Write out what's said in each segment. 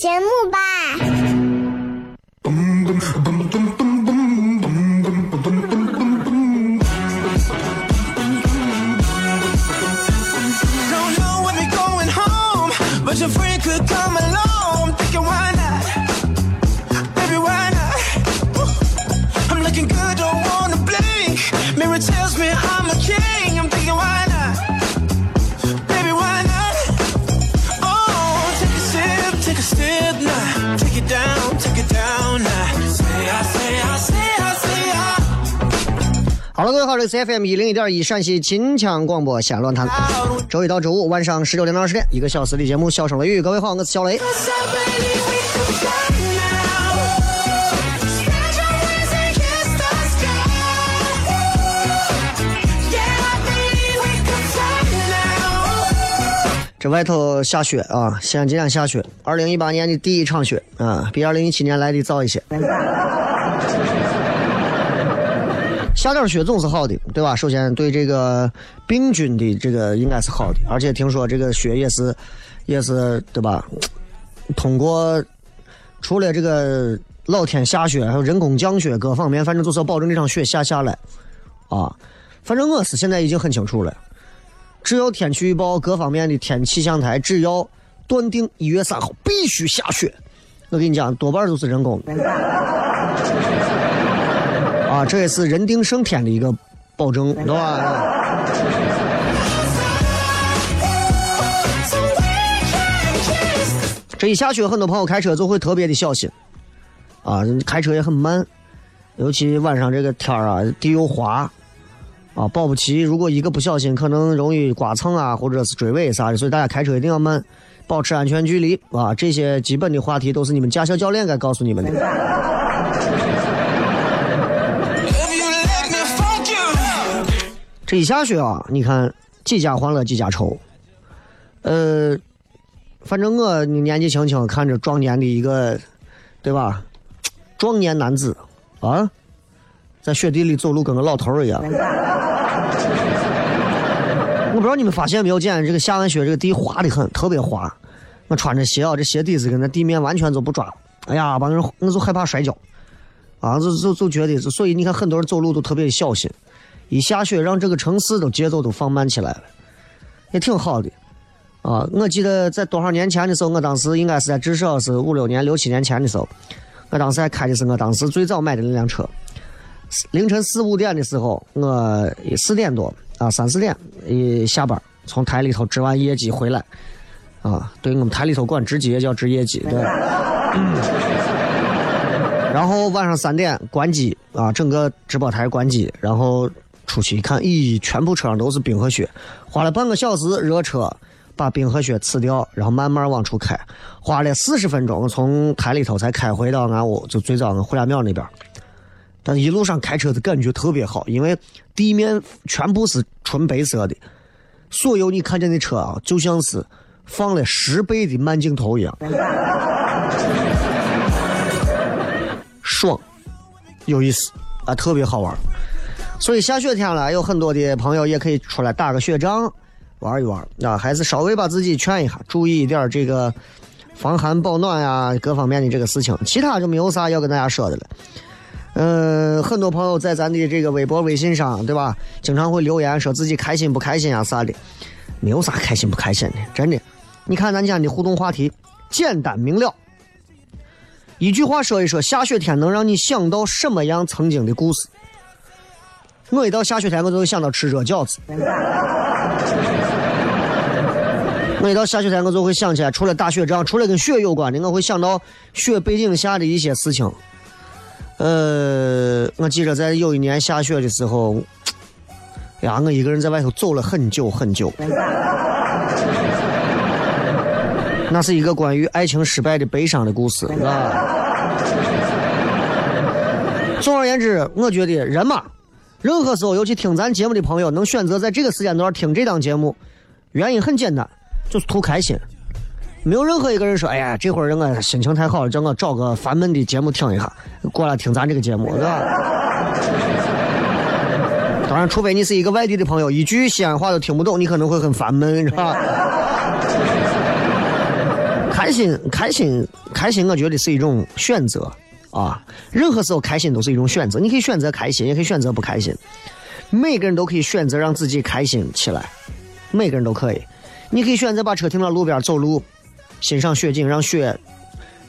节目吧。各位好，这是 C F M 一零一点一陕西秦腔广播西安论坛，周一到周五晚上十九点到二十点，一个小时的节目，笑声雷雨。各位好，我是小雷。这外头下雪啊，西安今天下雪，二零一八年的第一场雪啊，比二零一七年来的早一些。下点雪总是好的，对吧？首先对这个病菌的这个应该是好的，而且听说这个雪也是，也是对吧？通过除了这个老天下雪，还有人工降雪各方面，反正就是要保证这场雪下下来啊。反正我是现在已经很清楚了，只要天气预报各方面的天气象台只要断定一月三号必须下雪，我跟你讲，多半都是人工的。啊，这也是人定胜天的一个保证，对吧？这一下雪，很多朋友开车就会特别的小心，啊，开车也很慢，尤其晚上这个天儿啊，地又滑，啊，保不齐如果一个不小心，可能容易刮蹭啊，或者是追尾啥的，所以大家开车一定要慢，保持安全距离，啊，这些基本的话题都是你们驾校教练该告诉你们的。这一下雪啊，你看几家欢乐几家愁。呃，反正我年纪轻轻，看着壮年的一个，对吧？壮年男子啊，在雪地里走路跟个老头一样。我不知道你们发现没有，见这个下完雪，这个地滑的很，特别滑。我穿着鞋啊，这鞋底子跟那地面完全就不抓。哎呀，把人我就害怕摔跤，啊，就就就觉得，所以你看很多人走路都特别小心。一下雪，让这个城市都节奏都放慢起来了，也挺好的，啊！我记得在多少年前的时候，我当时应该是在至少是五六年、六七年前的时候，我当时还开的是我当时最早买的那辆车。凌晨四五点的时候，我四点多啊，三四点一下班，从台里头值完业绩回来，啊，对我们台里头管值机也叫值业绩，对。然后晚上三点关机啊，整个直播台关机，然后。出去一看，咦，全部车上都是冰和雪，花了半个小时热车把冰和雪吃掉，然后慢慢往出开，花了四十分钟从台里头才开回到俺屋，就最早俺胡家庙那边。但是一路上开车的感觉特别好，因为地面全部是纯白色的，所有你看见的车啊，就像是放了十倍的慢镜头一样，爽，有意思啊，特别好玩。所以下雪天了，有很多的朋友也可以出来打个雪仗，玩一玩啊，还是稍微把自己劝一下，注意一点这个防寒保暖呀，各方面的这个事情。其他就没有啥要跟大家说的了。嗯，很多朋友在咱的这个微博、微信上，对吧？经常会留言说自己开心不开心啊啥的，没有啥开心不开心的，真的。你看咱今的互动话题，简单明了，一句话说一说下雪天能让你想到什么样曾经的故事。我一到下雪天，我就会想到吃热饺子。我一到下雪天，我就会想起来，除了打雪仗，除了跟雪有关的，我会想到雪背景下的一些事情。呃，我记着在有一年下雪的时候，呀，我一个人在外头走了很久很久。那是一个关于爱情失败的悲伤的故事，啊。总而言之，我觉得人嘛，任何时候，尤其听咱节目的朋友，能选择在这个时间段听这档节目，原因很简单，就是图开心。没有任何一个人说：“哎呀，这会儿人我心情太好了，叫我找个烦闷的节目听一下，过来听咱这个节目，是吧？”当然，除非你是一个外地的朋友，一句西安话都听不懂，你可能会很烦闷，是吧？开心，开心，开心，我觉得是一种选择啊。任何时候开心都是一种选择，你可以选择开心，也可以选择不开心。每个人都可以选择让自己开心起来，每个人都可以。你可以选择把车停到路边走路。欣赏雪景，让雪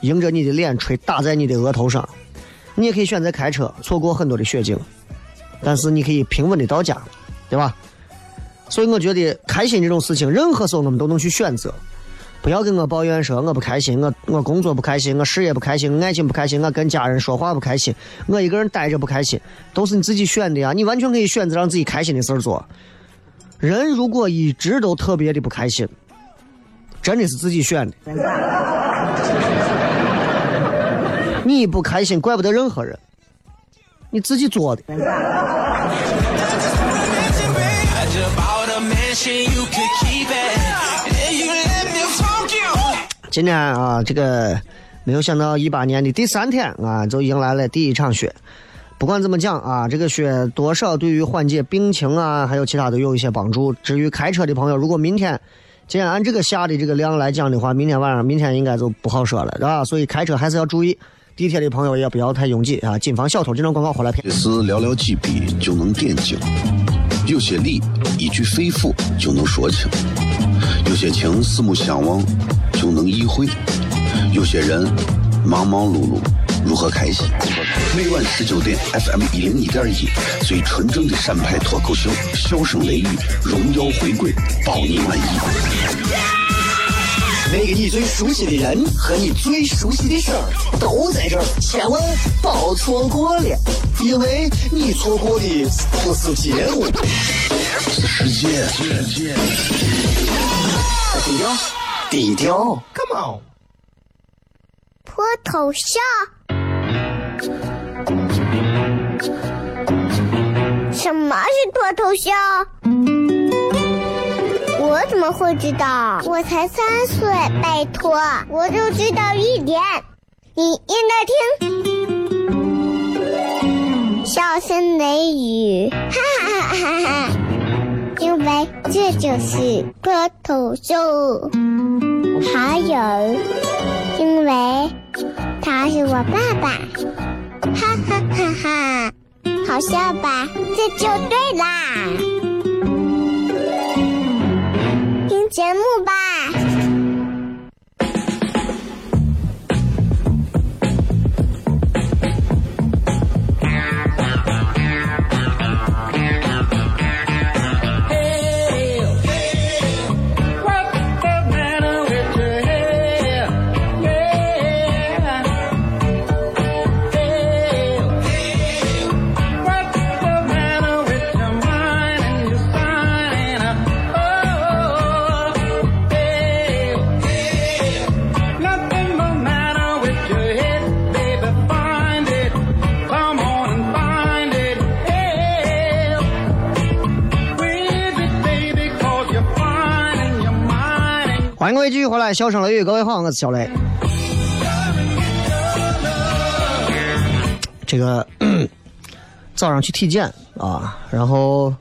迎着你的脸吹，打在你的额头上。你也可以选择开车，错过很多的雪景，但是你可以平稳的到家，对吧？所以我觉得开心这种事情，任何时候我们都能去选择。不要跟我抱怨说我不开心，我我工作不开心，我事业不开心，爱情不开心，我跟家人说话不开心，我一个人待着不开心，都是你自己选的呀。你完全可以选择让自己开心的事儿做。人如果一直都特别的不开心。真的是自己选的，你不开心怪不得任何人，你自己做的。今天啊，这个没有想到一八年的第三天啊，就迎来了第一场雪。不管怎么讲啊，这个雪多少对于缓解病情啊，还有其他都有一些帮助。至于开车的朋友，如果明天。既然按这个下的这个量来讲的话，明天晚上、明天应该就不好说了，是吧？所以开车还是要注意。地铁的朋友也不要太拥挤啊，谨防小偷。这种广告回来骗。是寥寥几笔就能点睛，有些理一句肺腑就能说清，有些情四目相望就能意会，有些人忙忙碌碌。如何开心？每晚十九点，FM 一零一点一，最纯正的陕派脱口秀，笑声雷雨，荣耀回归，包你满意。那个你最熟悉的人和你最熟悉的事儿都在这儿，千万别错过了，因为你错过的不是节目，是世界。低调，低调，Come on，脱头像。什么是脱头像？我怎么会知道？我才三岁，拜托，我就知道一点。你应该听，笑声雷雨，哈哈哈哈哈！因为这就是脱头秀，还有，因为他是我爸爸。哈哈哈哈，好笑吧？这就对啦，听节目吧。各位继续回来，笑声雷雨，各位好，我是小雷。这个 早上去体检啊，然后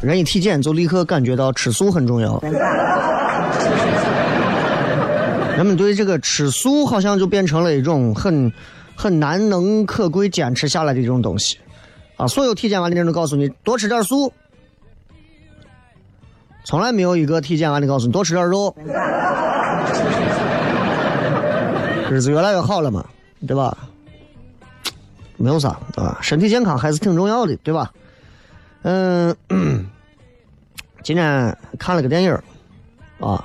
人一体检就立刻感觉到吃素很重要。人们对这个吃素好像就变成了一种很很难能可贵坚持下来的一种东西啊！所有体检完的人都告诉你多吃点素，从来没有一个体检完的告诉你多吃点肉。日子越来越好了嘛，对吧？没有啥啊，身体健康还是挺重要的，对吧？嗯，今天看了个电影啊。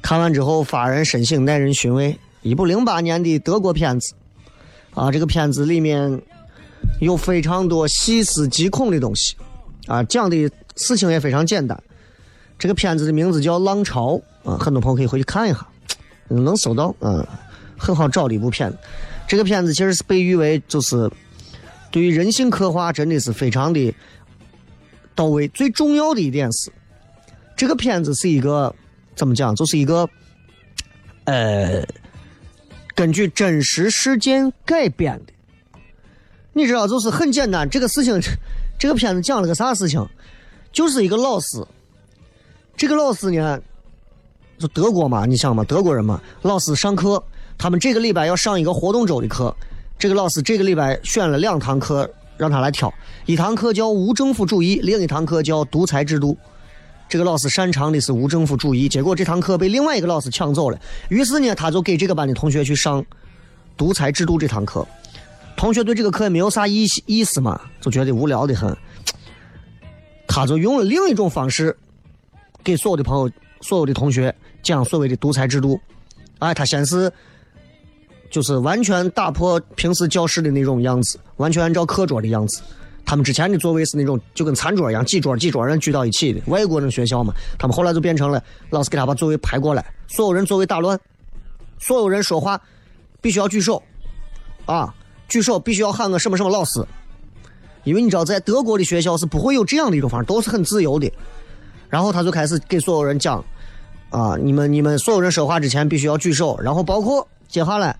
看完之后发人深省，耐人寻味。一部零八年的德国片子，啊，这个片子里面有非常多细思极恐的东西，啊，讲的事情也非常简单。这个片子的名字叫《浪潮》，啊，很多朋友可以回去看一下，能搜到，嗯，很好找的一部片子。这个片子其实是被誉为就是对于人性刻画真的是非常的到位。最重要的一点是，这个片子是一个。怎么讲？就是一个，呃，根据真实事件改编的。你知道，就是很简单。这个事情，这个片子讲了个啥事情？就是一个老师。这个老师呢，就德国嘛，你想嘛，德国人嘛，老师上课，他们这个礼拜要上一个活动周的课。这个老师这个礼拜选了两堂课让他来挑，一堂课叫无政府主义，另一堂课叫独裁制度。这个老师擅长的是无政府主义，结果这堂课被另外一个老师抢走了。于是呢，他就给这个班的同学去上独裁制度这堂课。同学对这个课也没有啥意意思嘛，就觉得无聊的很。他就用了另一种方式，给所有的朋友、所有的同学讲所谓的独裁制度。哎，他先是就是完全打破平时教室的那种样子，完全按照课桌的样子。他们之前的座位是那种就跟餐桌一样，几桌几桌人聚到一起的外国人学校嘛。他们后来就变成了老师给他把座位排过来，所有人座位打乱，所有人说话必须要举手，啊，举手必须要喊个什么什么老师，因为你知道在德国的学校是不会有这样的一种方式，都是很自由的。然后他就开始给所有人讲，啊，你们你们所有人说话之前必须要举手，然后包括接下来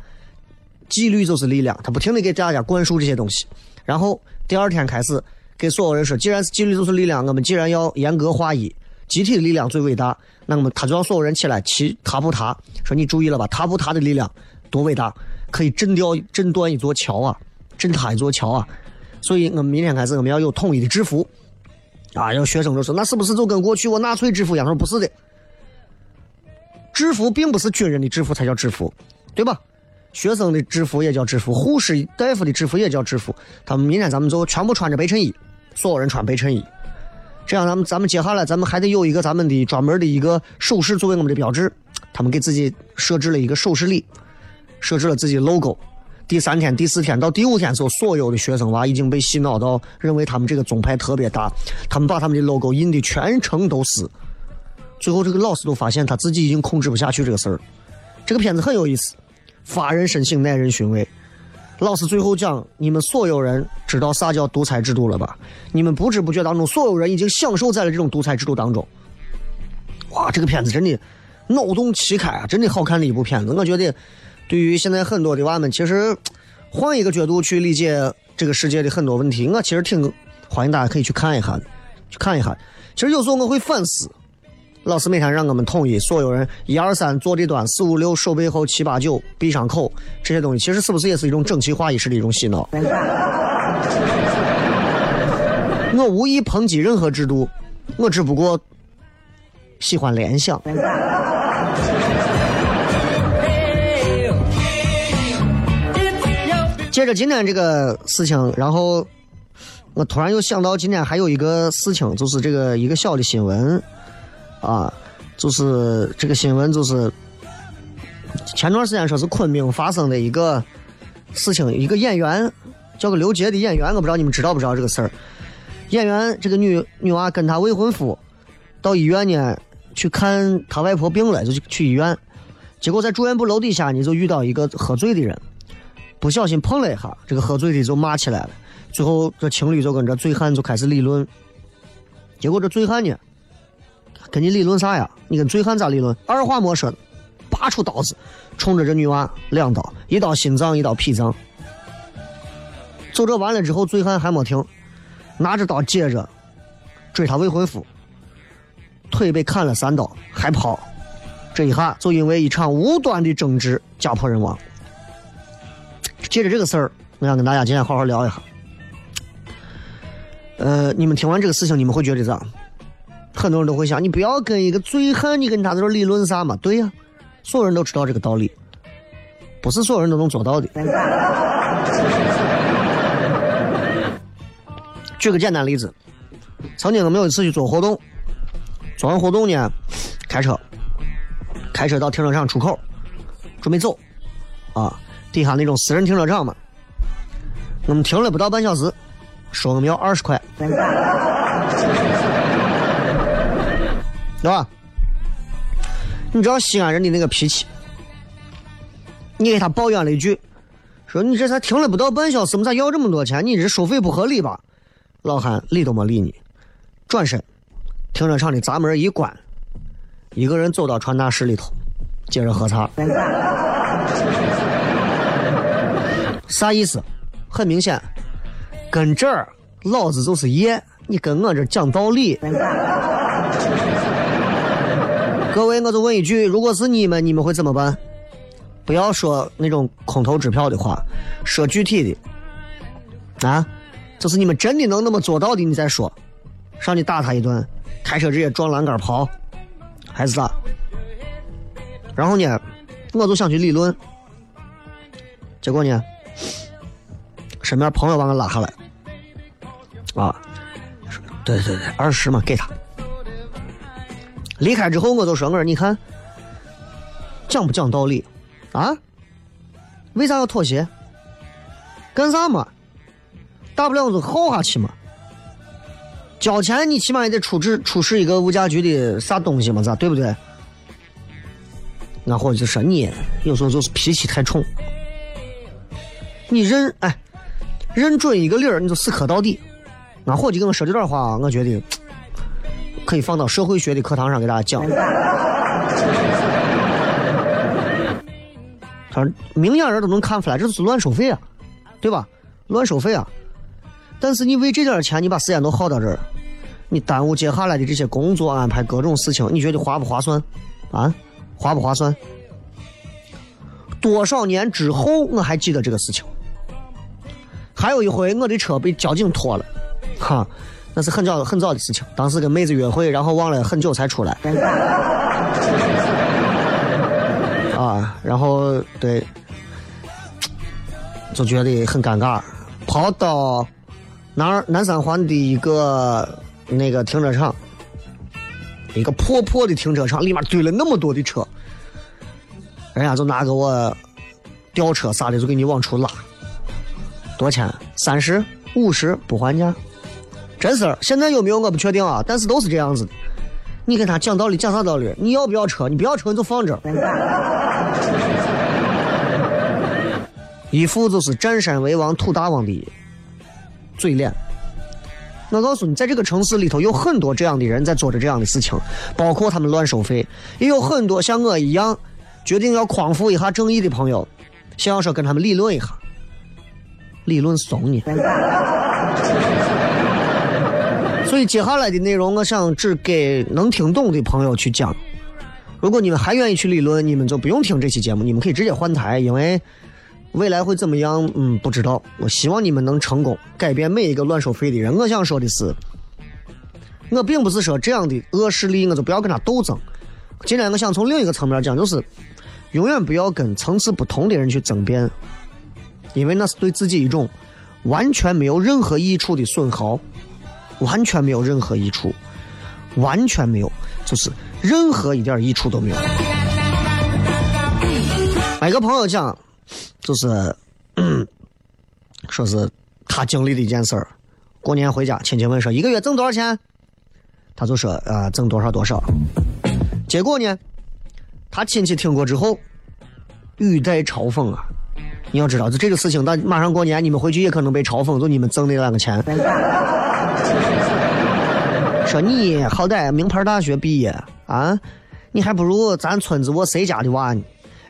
纪律就是力量，他不停的给大家灌输这些东西，然后。第二天开始，给所有人说，既然是纪律就是力量，我们既然要严格划一，集体的力量最伟大，那么他就让所有人起来骑踏步踏，说你注意了吧，踏步踏的力量多伟大，可以震掉、震断一座桥啊，震塌一座桥啊。所以我们明天开始，我们要有统一的制服啊。有学生就说，那是不是就跟过去我纳粹制服一样？他说不是的，制服并不是军人的制服才叫制服，对吧？学生的制服也叫制服，护士、大夫的制服也叫制服。他们明天咱们就全部穿着白衬衣，所有人穿白衬衣。这样，咱们咱们接下来咱们还得有一个咱们的专门的一个手势作为我们的标志。他们给自己设置了一个手势礼，设置了自己 logo。第三天、第四天到第五天的时候，所有的学生娃已经被洗脑到认为他们这个宗派特别大，他们把他们的 logo 印的全程都是。最后，这个老师都发现他自己已经控制不下去这个事儿。这个片子很有意思。发人深省，耐人寻味。老师最后讲：你们所有人知道啥叫独裁制度了吧？你们不知不觉当中，所有人已经享受在了这种独裁制度当中。哇，这个片子真的脑洞奇开啊！真的好看的一部片子。我觉得，对于现在很多的娃们，其实换一个角度去理解这个世界的很多问题，我其实挺欢迎大家可以去看一下的，去看一下。其实有时候我会反思。老师每天让我们统一，所有人一二三坐的端，四五六手背后，七八九闭上口，这些东西其实是不是也是一种整齐划一式的一种洗脑？我无意抨击任何制度，我只不过喜欢联想。接着今天这个事情，然后我突然又想到今天还有一个事情，就是这个一个小的新闻。啊，就是这个新闻，就是前段时间说是昆明发生的一个事情，一个演员叫个刘杰的演员，我不知道你们知道不知道这个事儿。演员这个女女娃跟她未婚夫到医院呢去看她外婆病了，就去医院，结果在住院部楼底下呢就遇到一个喝醉的人，不小心碰了一下，这个喝醉的就骂起来了，最后这情侣就跟这醉汉就开始理论，结果这醉汉呢。跟你理论啥呀？你跟醉汉咋理论？二话没说，拔出刀子，冲着这女娃两刀，一刀心脏，一刀脾脏，就这完了之后，醉汉还没停，拿着刀接着追他未婚夫，腿被砍了三刀，还跑。这一下就因为一场无端的争执家破人亡。借着这个事儿，我想跟大家今天好好聊一下。呃，你们听完这个事情，你们会觉得咋？很多人都会想，你不要跟一个醉汉，你跟他在这理论啥嘛？对呀，所有人都知道这个道理，不是所有人都能做到的。举个简单例子，曾经我们有一次去做活动，做完活动呢，开车，开车到停车场出口，准备走，啊，底下那种私人停车场嘛，我们停了不到半小时，说我们要二十块，对吧？你知道西安人的那个脾气，你给他抱怨了一句，说你这才停了不到半小时，我们咋要这么多钱？你这收费不合理吧？老汉理都没理你，转身，停车场的闸门一关，一个人走到传达室里头，接着喝茶。啥意思？很明显，跟这儿老子就是爷，你跟我这讲道理。各位，我就问一句：如果是你们，你们会怎么办？不要说那种空头支票的话，说具体的啊。就是你们真的能那么做到的，你再说，上去打他一顿，开车直接撞栏杆跑，还是咋？然后呢，我就想去理论，结果呢，身边朋友把我拉下来，啊，对对对，二十嘛，给他。离开之后，我就说我说你看，讲不讲道理啊？为啥要妥协？干啥嘛？大不了我就耗下去嘛，交钱你起码也得出示出示一个物价局的啥东西嘛，咋对不对？俺伙计就说你有时候就是脾气太冲，你认哎认准一个理儿你就死磕到底。俺伙计跟我说这段话，我觉得可以放到社会学的课堂上给大家讲。他说明眼人都能看出来，这是乱收费啊，对吧？乱收费啊！但是你为这点钱，你把时间都耗到这儿，你耽误接下来的这些工作安排各种事情，你觉得划不划算？啊，划不划算？多少年之后我还记得这个事情。还有一回，我的车被交警拖了，哈，那是很早很早的事情。当时跟妹子约会，然后忘了很久才出来。啊，然后对，就觉得很尴尬，跑到。南南三环的一个那个停车场，一个破破的停车场，里面堆了那么多的车，人家就拿个我吊车啥的，就给你往出拉，多少钱？三十、五十不还价，真事儿。现在有没有我不确定啊，但是都是这样子的。你跟他讲道理，讲啥道理？你要不要车？你不要车你就放这儿。一副就是占山为王、土大王的。嘴脸，我告诉你，在这个城市里头有很多这样的人在做着这样的事情，包括他们乱收费，也有很多像我一样决定要匡扶一下正义的朋友，想要说跟他们理论一下，理论怂你。所以接下来的内容，我想只给能听懂的朋友去讲。如果你们还愿意去理论，你们就不用听这期节目，你们可以直接换台，因为。未来会怎么样？嗯，不知道。我希望你们能成功改变每一个乱收费的人。我想说的是，我并不是说这样的恶势力我就不要跟他斗争。今天我想从另一个层面讲，就是永远不要跟层次不同的人去争辩，因为那是对自己一种完全没有任何益处的损耗，完全没有任何益处，完全没有，就是任何一点益处都没有。一个朋友讲。就是，说是他经历的一件事儿。过年回家，亲戚问说一个月挣多少钱，他就说啊挣多少多少。结果呢，他亲戚听过之后，语带嘲讽啊。你要知道，就这个事情，到马上过年，你们回去也可能被嘲讽，就你们挣那两个钱。说你好歹名牌大学毕业啊，你还不如咱村子我谁家的娃呢。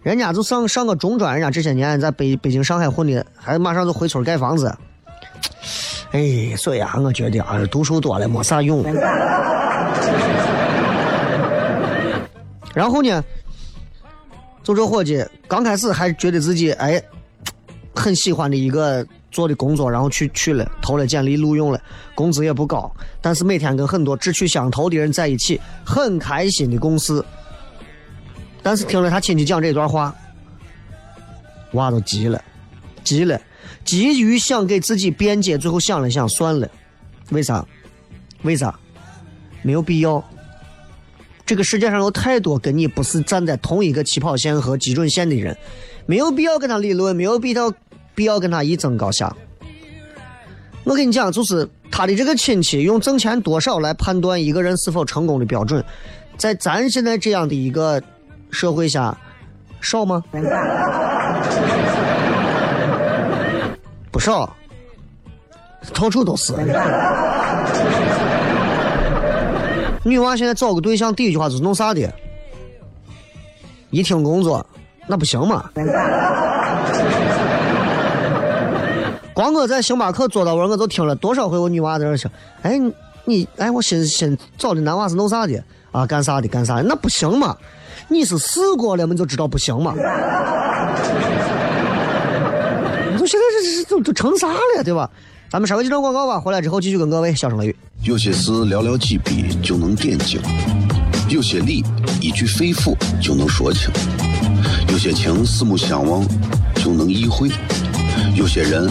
人家就上上个中专，人家这些年在北北京、上海混的，还马上就回村盖房子。哎，所以啊，我觉得啊，读书多了没啥用。然后呢，就这伙计刚开始还觉得自己哎很喜欢的一个做的工作，然后去去了，投了简历录用了，工资也不高，但是每天跟很多志趣相投的人在一起，很开心的共事。但是听了他亲戚讲这段话，娃都急了，急了，急于想给自己辩解，最后想了想，算了，为啥？为啥？没有必要。这个世界上有太多跟你不是站在同一个起跑线和基准线的人，没有必要跟他理论，没有必要必要跟他一争高下。我跟你讲，就是他的这个亲戚用挣钱多少来判断一个人是否成功的标准，在咱现在这样的一个社会下，少吗？不少，到处都是。女娃现在找个对象，第一句话就是弄啥的？一听工作，那不行嘛。光我在星巴克坐到位，我都听了多少回我女娃在那说：“哎，你哎，我新新找的男娃是弄啥的啊？干啥的？干啥的？那不行嘛？你是试过了，我们就知道不行嘛。你说现在这这都都成啥了，对吧？咱们稍微几段广告吧，回来之后继续跟各位小声雷雨。有些事寥寥几笔就能点睛，有些理一句肺腑就能说清，有些情四目相望就能意会，有些人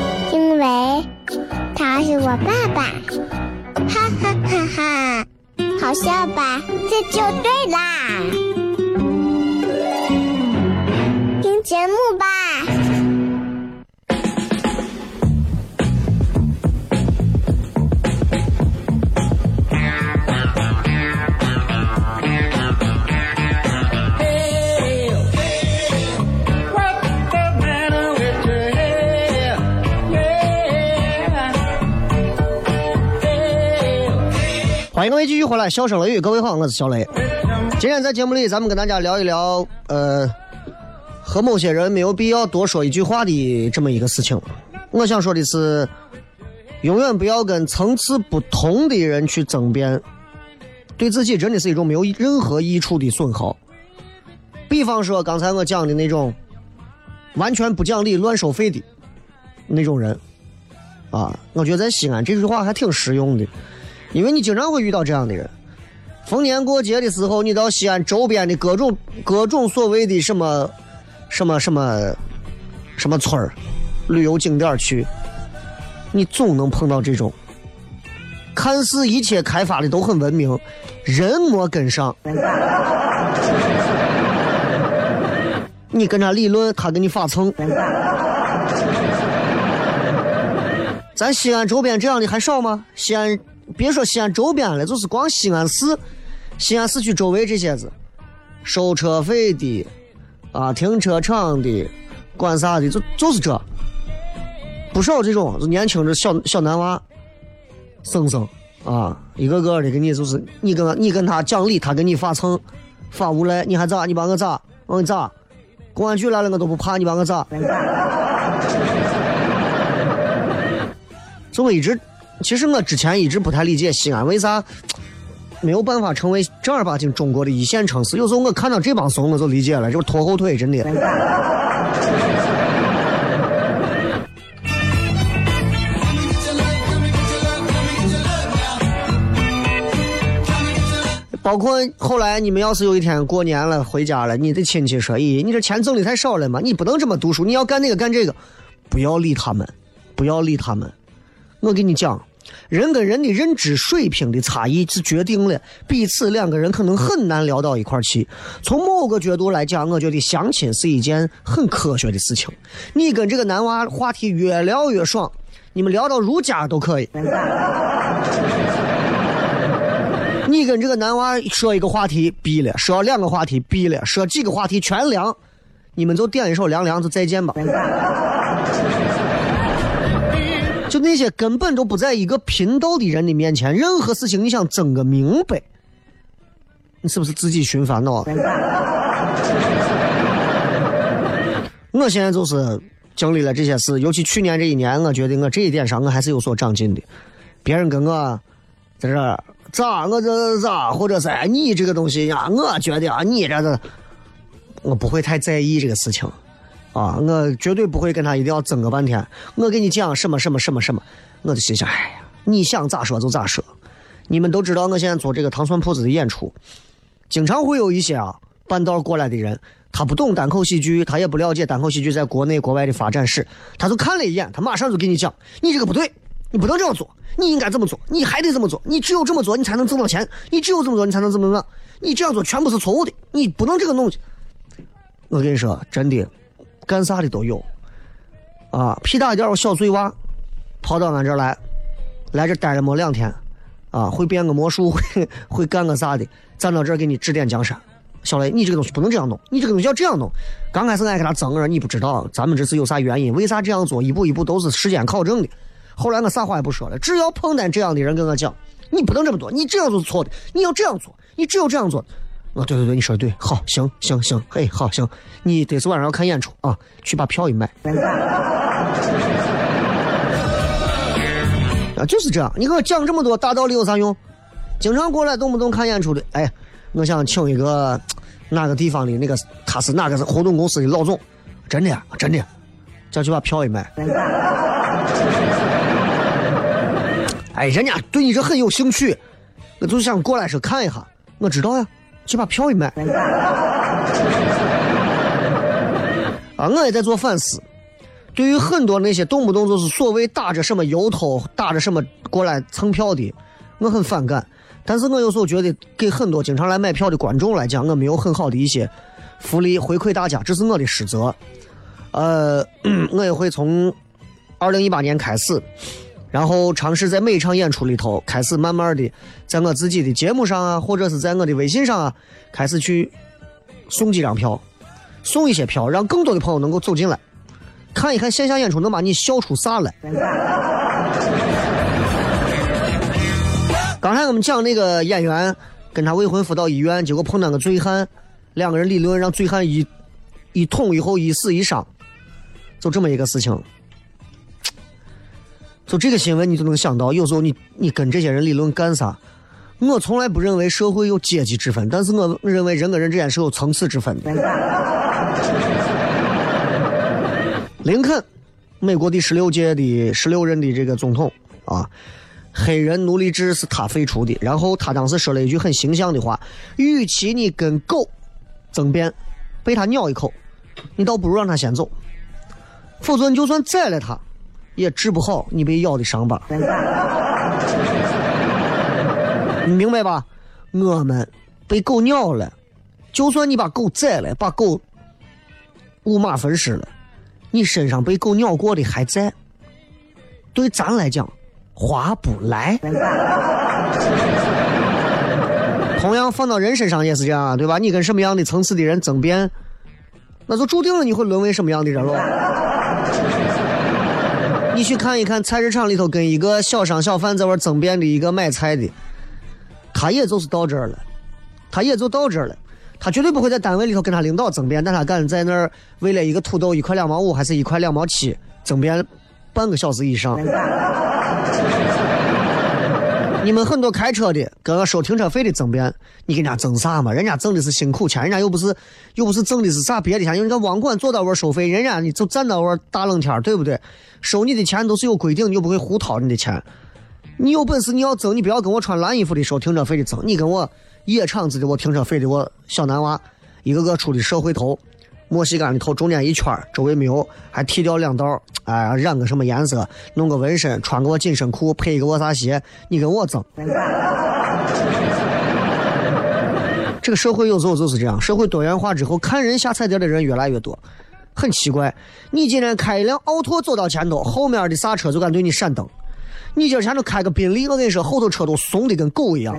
因为他是我爸爸，哈哈哈哈！好笑吧？这就对啦。欢迎各位继续回来，笑声雷雨，各位好，我是小雷。今天在节目里，咱们跟大家聊一聊，呃。和某些人没有必要多说一句话的这么一个事情，我想说的是，永远不要跟层次不同的人去争辩，对自己真的是一种没有任何益处的损耗。比方说刚才我讲的那种完全不讲理、乱收费的那种人，啊，我觉得在西安这句话还挺实用的，因为你经常会遇到这样的人。逢年过节的时候，你到西安周边的各种各种所谓的什么。什么什么什么村儿，旅游景点去，你总能碰到这种，看似一切开发的都很文明，人没跟上。你跟他理论，他给你发蹭。咱西安周边这样的还少吗？西安别说西安周边了，就是光西安市、西安市区周围这些子，收车费的。啊，停车场的，管啥的，就就是这，不少这种，就年轻的小小男娃，生生啊，一个个的给你就是你跟你跟他讲理，他给你发蹭，发无赖，你还咋？你把我咋？我你咋？公安局来了我都不怕，你把我咋？所以我一直，其实我之前一直不太理解西安为啥没有办法成为正儿八经中国的一线城市。有时候我看到这帮怂我就理解了就是拖后腿真的。包括后来你们要是有一天过年了回家了你的亲戚说咦你这钱挣的太少了嘛你不能这么读书你要干那个干这个。不要理他们不要理他们。我跟你讲人跟人的认知水平的差异是决定了彼此两个人可能很难聊到一块儿去。从某个角度来讲，我觉得相亲是一件很科学的事情。你跟这个男娃话题越聊越爽，你们聊到如家都可以。你跟这个男娃说一个话题毙了，说两个话题毙了，说几个话题全凉，你们就点一首《凉凉》就再见吧。就那些根本都不在一个频道的人的面前，任何事情你想争个明白，你是不是自己寻烦恼？我现在就是经历了这些事，尤其去年这一年，我觉得我这一点上我还是有所长进的。别人跟我在这咋，我这咋，或者是你这个东西呀，我觉得啊，你这个，我不会太在意这个事情。啊，我绝对不会跟他一定要争个半天。我跟你讲什么什么什么什么，我就心想，哎呀，你想咋说就咋说。你们都知道，我现在做这个糖蒜铺子的演出，经常会有一些啊半道过来的人，他不懂单口喜剧，他也不了解单口喜剧在国内国外的发展史，他就看了一眼，他马上就给你讲，你这个不对，你不能这样做，你应该这么做，你还得这么做，你只有这么做，你才能挣到钱，你只有这么做，你才能怎么样，你这样做全部是错误的，你不能这个弄。我跟你说，真的。干啥的都有，啊，屁大点儿小碎娃，跑到俺这儿来，来这待了没两天，啊，会变个魔术，会会干个啥的，站到这儿给你指点江山。小雷，你这个东西不能这样弄，你这个东西要这样弄。刚开始俺跟他争着，你不知道，咱们这是有啥原因，为啥这样做，一步一步都是时间考证的。后来我啥话也不说了，只要碰见这样的人跟我讲，你不能这么做，你这样做是错的，你要这样做，你只有这样做。啊，对对对，你说的对，好，行行行，嘿，好行，你得是晚上要看演出啊，去把票一买。啊，就是这样，你给我讲这么多大道理有啥用？经常过来动不动看演出的，哎，我想请一个哪个地方的那个，他是哪个是活动公司的老总，真的啊真的，叫去把票一买。哎，人家对你这很有兴趣，我就想过来说看一下，我知道呀。去把票一买。啊，我也在做反思。对于很多那些动不动就是所谓打着什么由头、打着什么过来蹭票的，我很反感。但是我有时候觉得，给很多经常来买票的观众来讲，我没有很好的一些福利回馈大家，这是我的失责。呃，我也会从二零一八年开始。然后尝试在每一场演出里头，开始慢慢的，在我自己的节目上啊，或者是在我的微信上啊，开始去送几张票，送一些票，让更多的朋友能够走进来，看一看线下演出能把你笑出啥来。刚才我们讲那个演员跟他未婚夫到医院，结果碰到个醉汉，两个人理论让醉汉一一捅以后一死一伤，就这么一个事情。就这个新闻，你就能想到，有时候你你跟这些人理论干啥？我从来不认为社会有阶级之分，但是我认为人跟人之间是有层次之分的。林肯，美国第十六届的十六任的这个总统啊，黑人奴隶制是他废除的。然后他当时说了一句很形象的话：，与其你跟狗争辩，被他咬一口，你倒不如让他先走，否则你就算宰了他。也治不好你被咬的伤疤，你明白吧？我们被狗咬了，就算你把狗宰了，把狗五马分尸了，你身上被狗咬过的还在，对咱来讲划不来。同样放到人身上也是这样，对吧？你跟什么样的层次的人争辩，那就注定了你会沦为什么样的人了。你去看一看菜市场里头跟一个小商小贩在玩争辩的一个买菜的，他也就是到这儿了，他也就到这儿了，他绝对不会在单位里头跟他领导争辩，但他敢在那儿为了一个土豆一块两毛五还是一块两毛七争辩半个小时以上。你们很多开车的跟个收停车费的争辩，你跟人家争啥嘛？人家挣的是辛苦钱，人家又不是又不是挣的是啥别的钱，因为人家网管坐到位收费，人家你就站到位大冷天对不对？收你的钱都是有规定，你又不会胡掏你的钱。你有本事你要争，你不要跟我穿蓝衣服的收停车费的争，你跟我野场子的我停车费的我小男娃，一个个出的社会头，墨西哥的头中间一圈周围没有，还剃掉两道，哎，染个什么颜色，弄个纹身，穿个我紧身裤，配一个我啥鞋，你跟我争。这个社会有时候就是这样，社会多元化之后，看人下菜碟的人越来越多，很奇怪。你今天开一辆奥拓走到前头，后面的啥车就敢对你闪灯。你今儿前头开个宾利，我跟你说，后头车都怂的跟狗一样。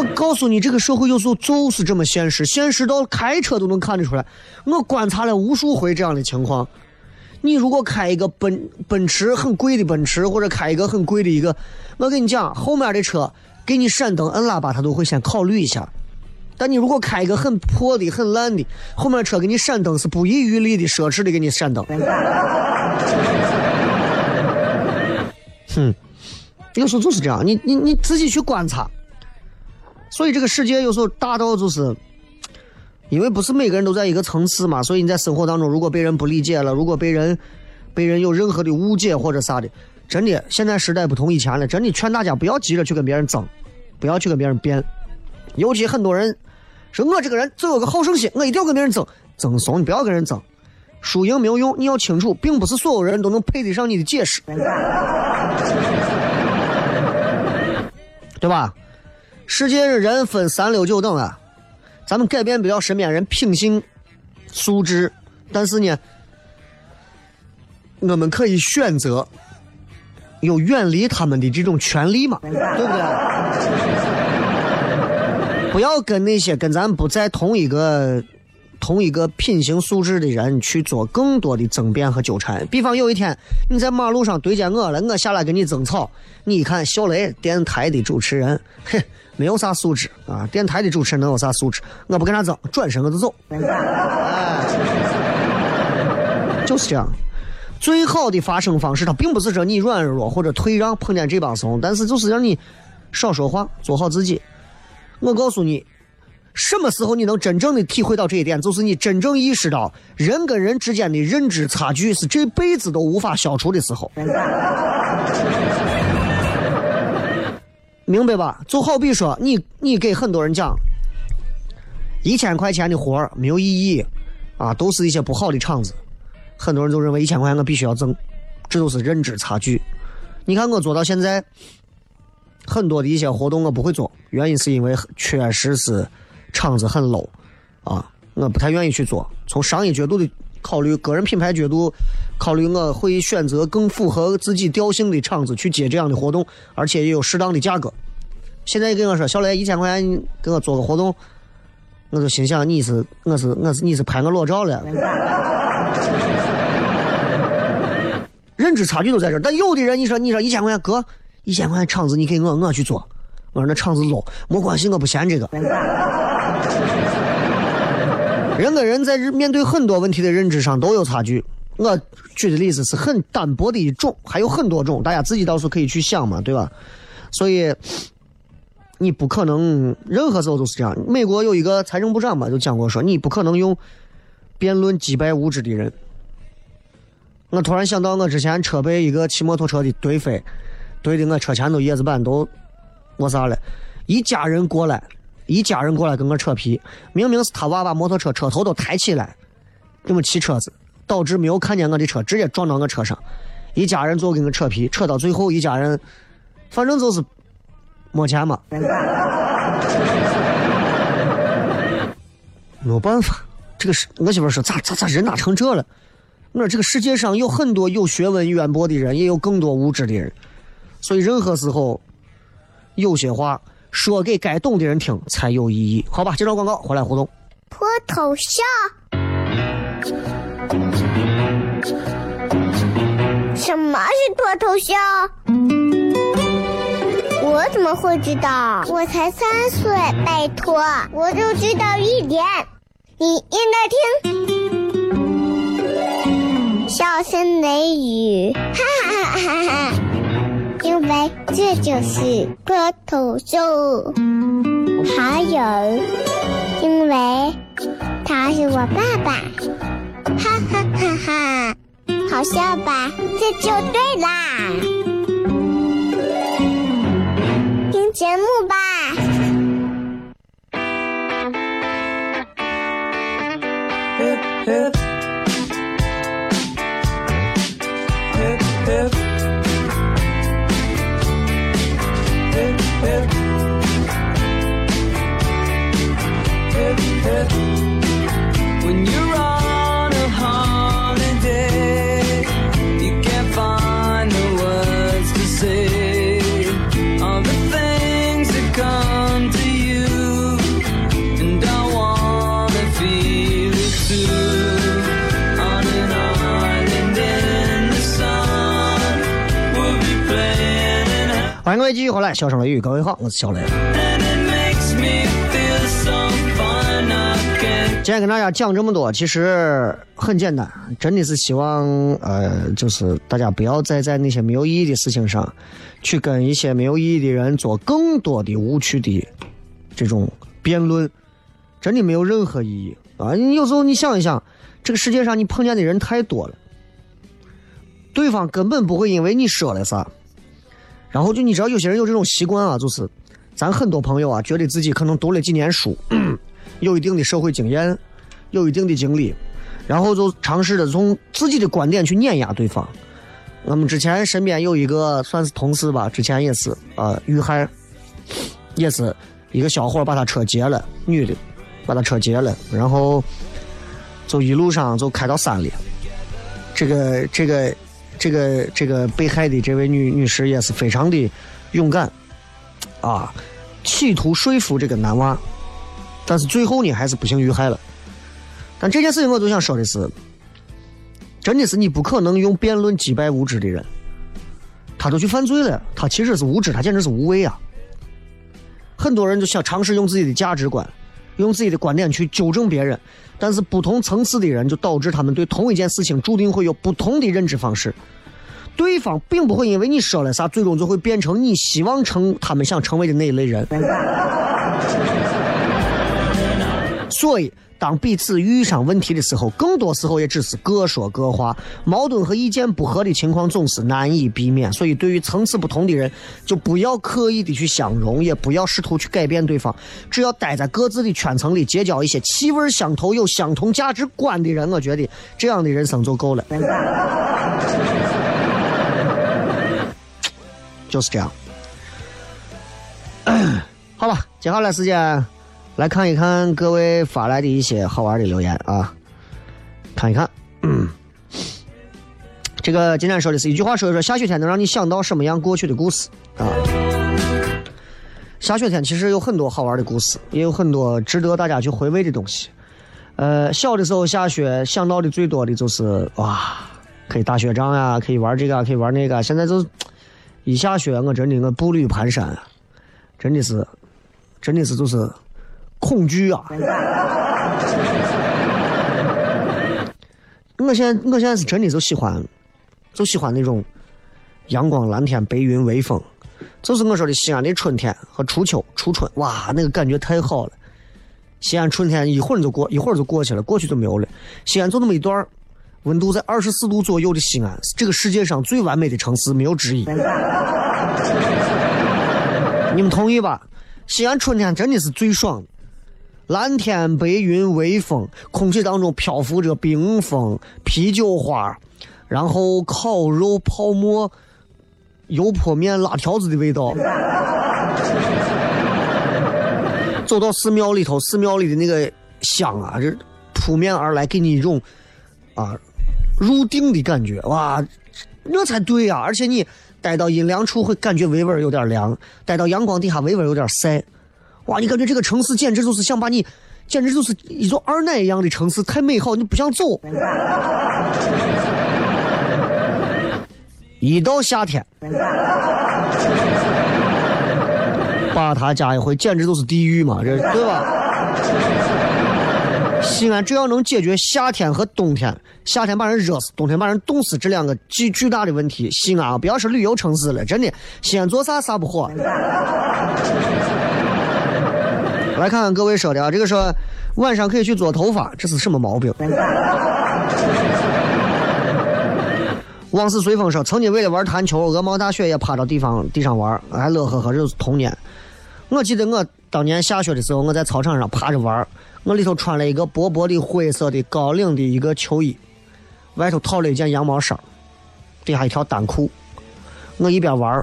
我告诉你，这个社会有时候就是这么现实，现实到开车都能看得出来。我观察了无数回这样的情况。你如果开一个奔奔驰很贵的奔驰，或者开一个很贵的一个，我跟你讲，后面的车给你闪灯、摁喇叭，他都会先考虑一下。但你如果开一个很破的、很烂的，后面车给你闪灯是不遗余力的、奢侈的给你闪灯。哼，有时候就是这样，你你你自己去观察。所以这个世界有时候大到就是，因为不是每个人都在一个层次嘛，所以你在生活当中，如果被人不理解了，如果被人被人有任何的误解或者啥的，真的，现在时代不同以前了，真的劝大家不要急着去跟别人争，不要去跟别人辩。尤其很多人说我这个人总有个好胜心，我一定要跟别人争，争怂，你不要跟人争，输赢没有用，你要清楚，并不是所有人都能配得上你的解释，对吧？世界是人分三六九等啊，咱们改变不了身边人品性素质，但是呢，我们可以选择有远离他们的这种权利嘛，对不对？不要跟那些跟咱不在同一个同一个品行素质的人去做更多的争辩和纠缠。比方有一天你在马路上对见我了，我下来跟你争吵，你一看小雷电台的主持人，嘿。没有啥素质啊！电台的主持人能有啥素质？我不跟他争，转身我就走。就是这样，最好的发声方式，它并不是说你软弱或者退让，碰见这帮怂，但是就是让你少说话，做好自己。我告诉你，什么时候你能真正的体会到这一点，就是你真正意识到人跟人之间的认知差距是这辈子都无法消除的时候。明白吧？就好比说，你你给很多人讲，一千块钱的活没有意义，啊，都是一些不好的厂子，很多人都认为一千块钱我必须要挣，这都是认知差距。你看我做到现在，很多的一些活动我不会做，原因是因为确实是厂子很 low，啊，我不太愿意去做。从商业角度的考虑，个人品牌角度考虑，我会选择更符合自己调性的厂子去接这样的活动，而且也有适当的价格。现在跟我说小雷一千块钱给我做个活动，我就心想你是我是我是你是拍我裸照了。认知差距都在这儿，但有的人你说你说一千块钱哥一千块钱场子你给我我去做，我说那厂子老没关系我不嫌这个。人跟人在面对很多问题的认知上都有差距。我举的例子是很单薄的一种，还有很多种，大家自己到时候可以去想嘛，对吧？所以。你不可能任何时候都是这样。美国有一个财政部长嘛，就讲过说，你不可能用辩论击败无知的人。我突然想到，我之前车被一个骑摩托车的怼飞，怼的我车前头叶子板都我啥了。一家人过来，一家人过来跟我扯皮，明明是他娃把摩托车车头都抬起来，这么骑车子，导致没有看见我的车，直接撞到我车上。一家人就跟我扯皮，扯到最后，一家人反正就是。没钱嘛，没办法，这个是我媳妇说咋咋咋人咋成这了？我说这个世界上有很多有学问渊博的人，也有更多无知的人，所以任何时候有些话说给该懂的人听才有意义。好吧，接着广告回来互动。脱头像？什么是脱头像？我怎么会知道？我才三岁，拜托，我就知道一点。你应该听，笑声雷雨，哈哈哈哈哈！因为这就是歌头秀。还有，因为他是我爸爸，哈哈哈哈！好笑吧？这就对啦。听节目吧。欢迎各位继续回来，笑声雷雨，各位好，我是小雷。今天跟大家讲这么多，其实很简单，真的是希望呃，就是大家不要再在那些没有意义的事情上，去跟一些没有意义的人做更多的无趣的这种辩论，真的没有任何意义啊！你有时候你想一想，这个世界上你碰见的人太多了，对方根本不会因为你说了啥，然后就你知道有些人有这种习惯啊，就是咱很多朋友啊，觉得自己可能读了几年书。有一定的社会经验，有一定的经历，然后就尝试着从自己的观点去碾压对方。我们之前身边有一个算是同事吧，之前也是呃遇害，也是一个小伙把他车劫了，女的把他车劫了，然后就一路上就开到山里。这个这个这个这个被害的这位女女士也是非常的勇敢啊，企图说服这个男娃。但是最后呢，还是不幸遇害了。但这件事情我就想说的是，真的是你不可能用辩论击败无知的人。他都去犯罪了，他其实是无知，他简直是无畏啊！很多人就想尝试用自己的价值观，用自己的观点去纠正别人，但是不同层次的人就导致他们对同一件事情注定会有不同的认知方式。对方并不会因为你说了啥，最终就会变成你希望成他们想成为的那一类人。所以，当彼此遇上问题的时候，更多时候也只是各说各话，矛盾和意见不合的情况总是难以避免。所以，对于层次不同的人，就不要刻意的去相融，也不要试图去改变对方，只要待在各自的圈层里，结交一些气味相投、有相同价值观的人，我觉得这样的人生就够了。就是这样。好吧，接下来时间来看一看各位发来的一些好玩的留言啊，看一看。嗯，这个今天说的是一句话，说一说下雪天能让你想到什么样过去的故事啊？下雪天其实有很多好玩的故事，也有很多值得大家去回味的东西。呃，小的时候下雪想到的最多的就是哇，可以打雪仗呀，可以玩这个，可以玩那个。现在就是一下雪，我真的我步履蹒跚，真的是，真的是就是恐惧啊！我现在我现在是真的就喜欢，就喜欢那种阳光、蓝天、白云、微风，就是我说的西安的春天和初秋、初春，哇，那个感觉太好了。西安春天一会儿就过，一会儿就过去了，过去就没有了。西安就那么一段儿温度在二十四度左右的西安，是这个世界上最完美的城市，没有之一。你们同意吧？西安春天真的是最爽的，蓝天白云微风，空气当中漂浮着冰封、啤酒花，然后烤肉、泡馍、油泼面、辣条子的味道。走到寺庙里头，寺庙里的那个香啊，这扑面而来，给你一种啊入定的感觉，哇，那才对呀、而且你待到阴凉处会感觉微微有点凉，待到阳光底下微微有点晒，哇，你感觉这个城市简直就是想把你，简直就是一座二奶一样的城市，太美好，你不想走。一到夏天，把他加一回，简直就是地狱嘛，这对吧？西安只要能解决夏天和冬天，夏天把人热死，冬天把人冻死这两个巨巨大的问题，西安啊，不要说旅游城市了，真的，西安做啥啥不火。来看看各位说的啊，这个说晚上可以去做头发，这是什么毛病？往事随风说，曾经为了玩弹球，鹅毛大雪也趴到地方地上玩，还乐呵呵，这是童年。我记得我当年下雪的时候，我在操场上趴着玩，我里头穿了一个薄薄的灰色的高领的一个球衣，外头套了一件羊毛衫，底下一条单裤。我一边玩，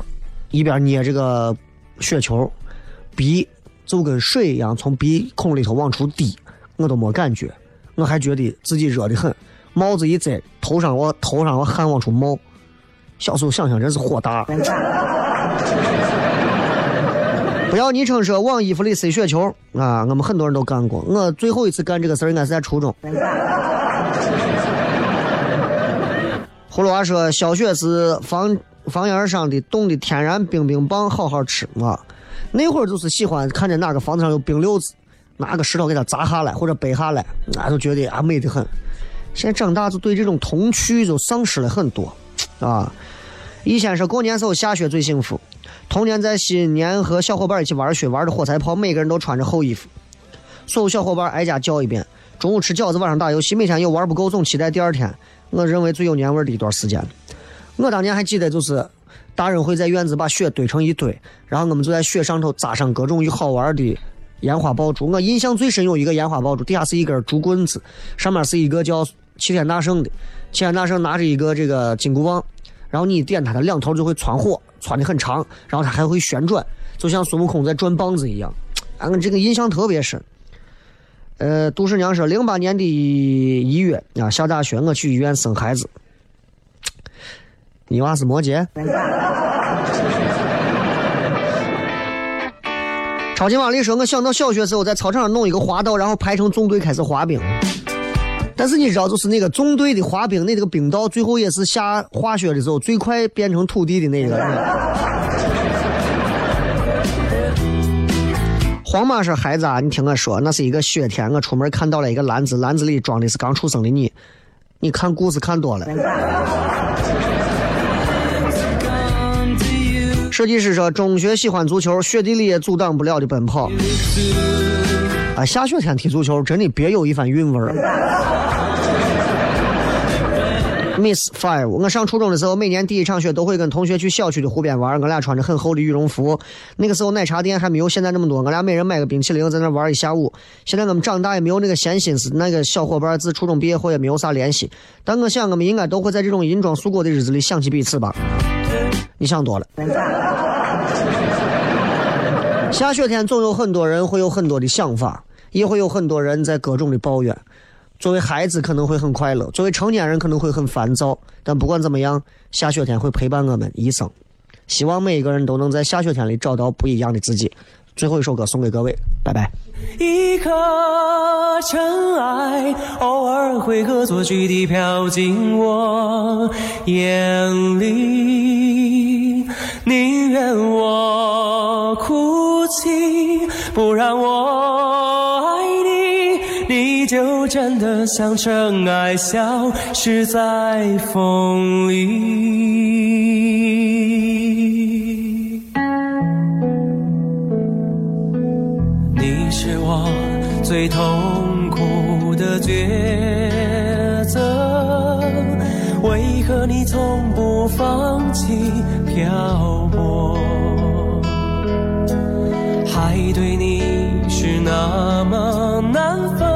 一边捏这个雪球，鼻就跟水一样从鼻孔里头往出滴，我都没感觉，我还觉得自己热得很。帽子一摘，头上我头上我汗往出冒，小时候想想真是火大。不要昵称说往衣服里塞雪球啊！我们很多人都干过。我最后一次干这个事儿应该是在初中。葫芦娃说小雪是房房檐上的冻的天然冰冰棒，好好吃啊！那会儿就是喜欢看见哪个房子上有冰溜子，拿个石头给它砸下来或者背下来，那就觉得啊美得很。现在长大就对这种童趣就丧失了很多，啊！以前是过年时候下雪最幸福，童年在新年和小伙伴一起玩雪，玩的火柴炮，每个人都穿着厚衣服，所有小伙伴挨家叫一遍。中午吃饺子，晚上打游戏，每天又玩不够，总期待第二天。我认为最有年味的一段时间。我当年还记得，就是大人会在院子把雪堆成一堆，然后我们就在雪上头扎上各种有好玩的。烟花爆竹，我印象最深有一个烟花爆竹，底下是一根竹棍子，上面是一个叫齐天大圣的，齐天大圣拿着一个这个金箍棒，然后你点它，它两头就会窜火，窜的很长，然后它还会旋转，就像孙悟空在转棒子一样，啊，这个印象特别深。呃，杜十娘说，零八年的一月啊，下大雪，我去医院生孩子，你娃是摩羯。超级玛丽说：“我想到小学时候在操场上弄一个滑道，然后排成纵队开始滑冰。但是你知道，就是那个纵队的滑冰，那个冰道最后也是下滑雪的时候最快变成土地的那个。”黄马说：“孩子啊，你听我说，那是一个雪天，我出门看到了一个篮子，篮子里装的是刚出生的你。你看故事看多了。”设计师说：“中学喜欢足球，雪地里也阻挡不了的奔跑。啊，下雪天踢足球真的别有一番韵味儿。”Miss Five，我上初中的时候，每年第一场雪都会跟同学去小区的湖边玩。我俩穿着很厚的羽绒服，那个时候奶茶店还没有现在那么多，我俩每人买个冰淇淋在那玩一下午。现在我们长大也没有那个闲心思，那个小伙伴自初中毕业后也没有啥联系。但我想，我们应该都会在这种银装素裹的日子里想起彼此吧。你想多了。下雪天总有很多人会有很多的想法，也会有很多人在各种的抱怨。作为孩子可能会很快乐，作为成年人可能会很烦躁。但不管怎么样，下雪天会陪伴我们一生。希望每一个人都能在下雪天里找到不一样的自己。最后一首歌送给各位，拜拜。一颗尘埃，偶尔会恶作剧地飘进我眼里，宁愿我哭泣，不让我爱你，你就真的像尘埃，消失在风里。是我最痛苦的抉择，为何你从不放弃漂泊？海对你是那么难分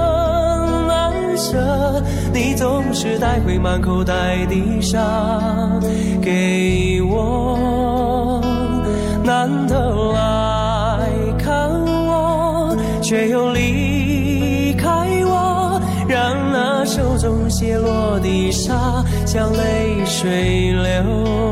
难舍，你总是带回满口袋的沙给我，难得来看我，却又离开我，让那手中泻落的沙像泪水流。